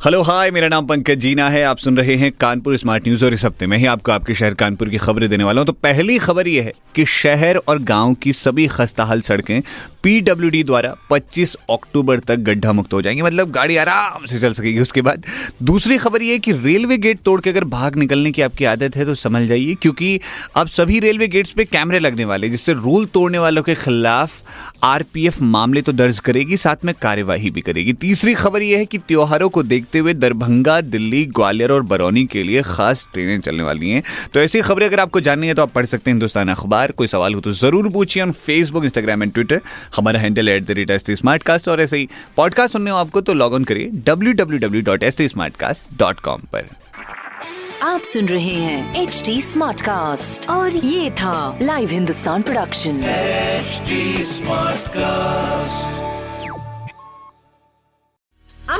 hello hi मेरा नाम पंकज जीना है। आप सुन रहे हैं कानपुर स्मार्ट न्यूज़ और इस हफ़्ते में ही आपको आपके शहर कानपुर की खबरें देने वाला हूँ। तो पहली खबर यह है कि शहर और गाँव की सभी खस्ताहाल सड़कें पीडब्ल्यूडी द्वारा 25 अक्टूबर तक गड्ढा मुक्त हो जाएँगी। मतलब गाड़ी आराम से चल सकेगी उसके बाद। दूसरी खबर यह है कि रेलवे गेट तोड़ के अगर भाग निकलने की आपकी आदत है तो समझ जाइए, क्योंकि अब सभी रेलवे गेट्स पे कैमरे लगने वाले जिससे रूल तोड़ने वालों के खिलाफ आरपीएफ मामले तो दर्ज करेगी, साथ में कार्यवाही भी करेगी। तीसरी खबर यह है कि त्योहारों को देखते हुए दरभंगा दिल्ली ग्वालियर और बरौनी के लिए खास ट्रेनें चलने वाली हैं। तो ऐसी खबरें अगर आपको जाननी है तो आप पढ़ सकते हैं हिंदुस्तान अखबार। कोई सवाल हो तो ज़रूर पूछिए on Facebook Instagram and Twitter हमारा handle at the rate S T smart cast और ऐसे ही पॉडकास्ट सुनने हो आपको तो लॉग ऑन करिए W W W dot S T smart cast dot com पर। आप सुन रहे हैं एच डी स्मार्ट कास्ट और ये था live Hindustan production HD Smartcast.